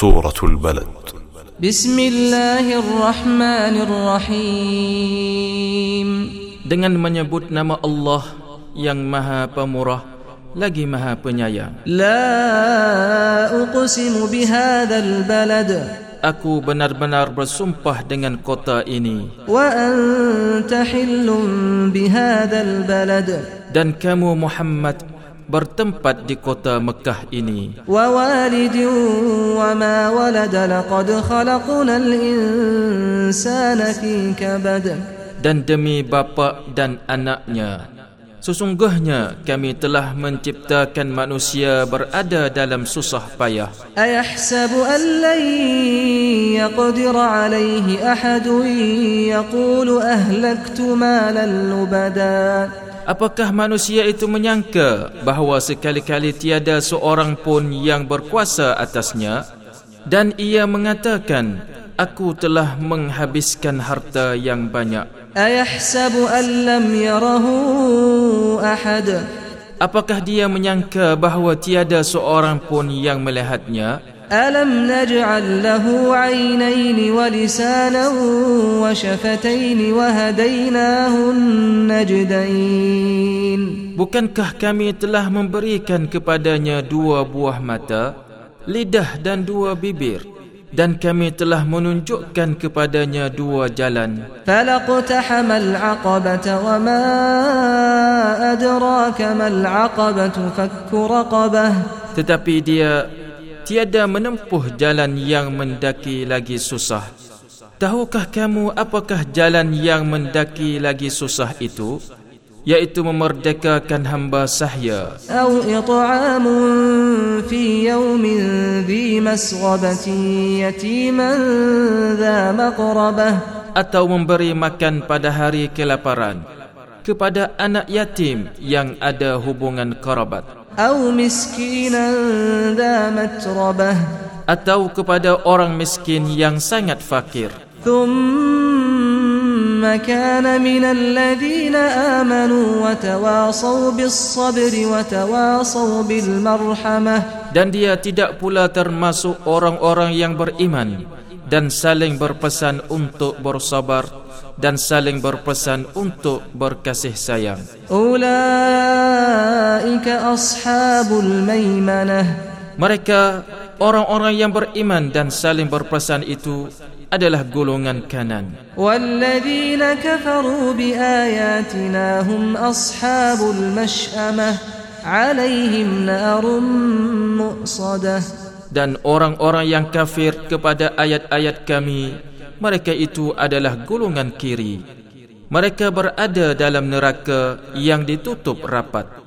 سورة البلد بسم الله الرحمن الرحيم dengan menyebut nama Allah yang Maha Pemurah lagi Maha Penyayang. لا أقسم بهذا البلد Aku benar-benar bersumpah dengan kota ini وأنت حل بهذا البلد dan kamu Muhammad bertempat di kota Mekah ini. Wa walidin wa ma walad laqad khalaqna insana fi kabad. Dan demi bapa dan anaknya, Sesungguhnya kami telah menciptakan manusia berada dalam susah payah. Ayahsabu an lan yaqdir alayhi ahadun yaqulu ahlaktu malan lubada. Apakah manusia itu menyangka bahawa sekali-kali tiada seorang pun yang berkuasa atasnya? Dan ia mengatakan aku telah menghabiskan harta yang banyak. Ayahsabu an lam yarahu ahad. Apakah dia menyangka bahawa tiada seorang pun yang melihatnya? ألم نجعل له عينين ولسانا وشفتين وهديناه النجدين Bukankah kami telah memberikan kepadanya dua buah mata, lidah dan dua bibir dan kami telah menunjukkan kepadanya dua jalan فلاقتحم العقبة وما أدراك ما العقبة فك رقبة tetapi dia tiada menempuh jalan yang mendaki lagi susah. Tahukah kamu apakah jalan yang mendaki lagi susah itu? Yaitu memerdekakan hamba sahya. Atau it'amun fi yawmin yatiman maqrabah. Atau memberi makan pada hari kelaparan kepada anak yatim yang ada hubungan kerabat. أو مسكينا ذا متربة atau kepada orang miskin yang sangat fakir ثم كان من الذين آمنوا وتواصوا بالصبر وتواصوا بالمرحمة dan dia tidak pula termasuk orang-orang yang beriman dan saling berpesan untuk bersabar dan saling berpesan untuk berkasih sayang. Ulaika ashabul maimanah. Mereka orang-orang yang beriman dan saling berpesan itu adalah golongan kanan. Walladzina kafaru biayatina hum ashabul mash'amah. Alaihim narun mu'sadah dan orang-orang yang kafir kepada ayat-ayat kami mereka itu adalah golongan kiri. Mereka berada dalam neraka yang ditutup rapat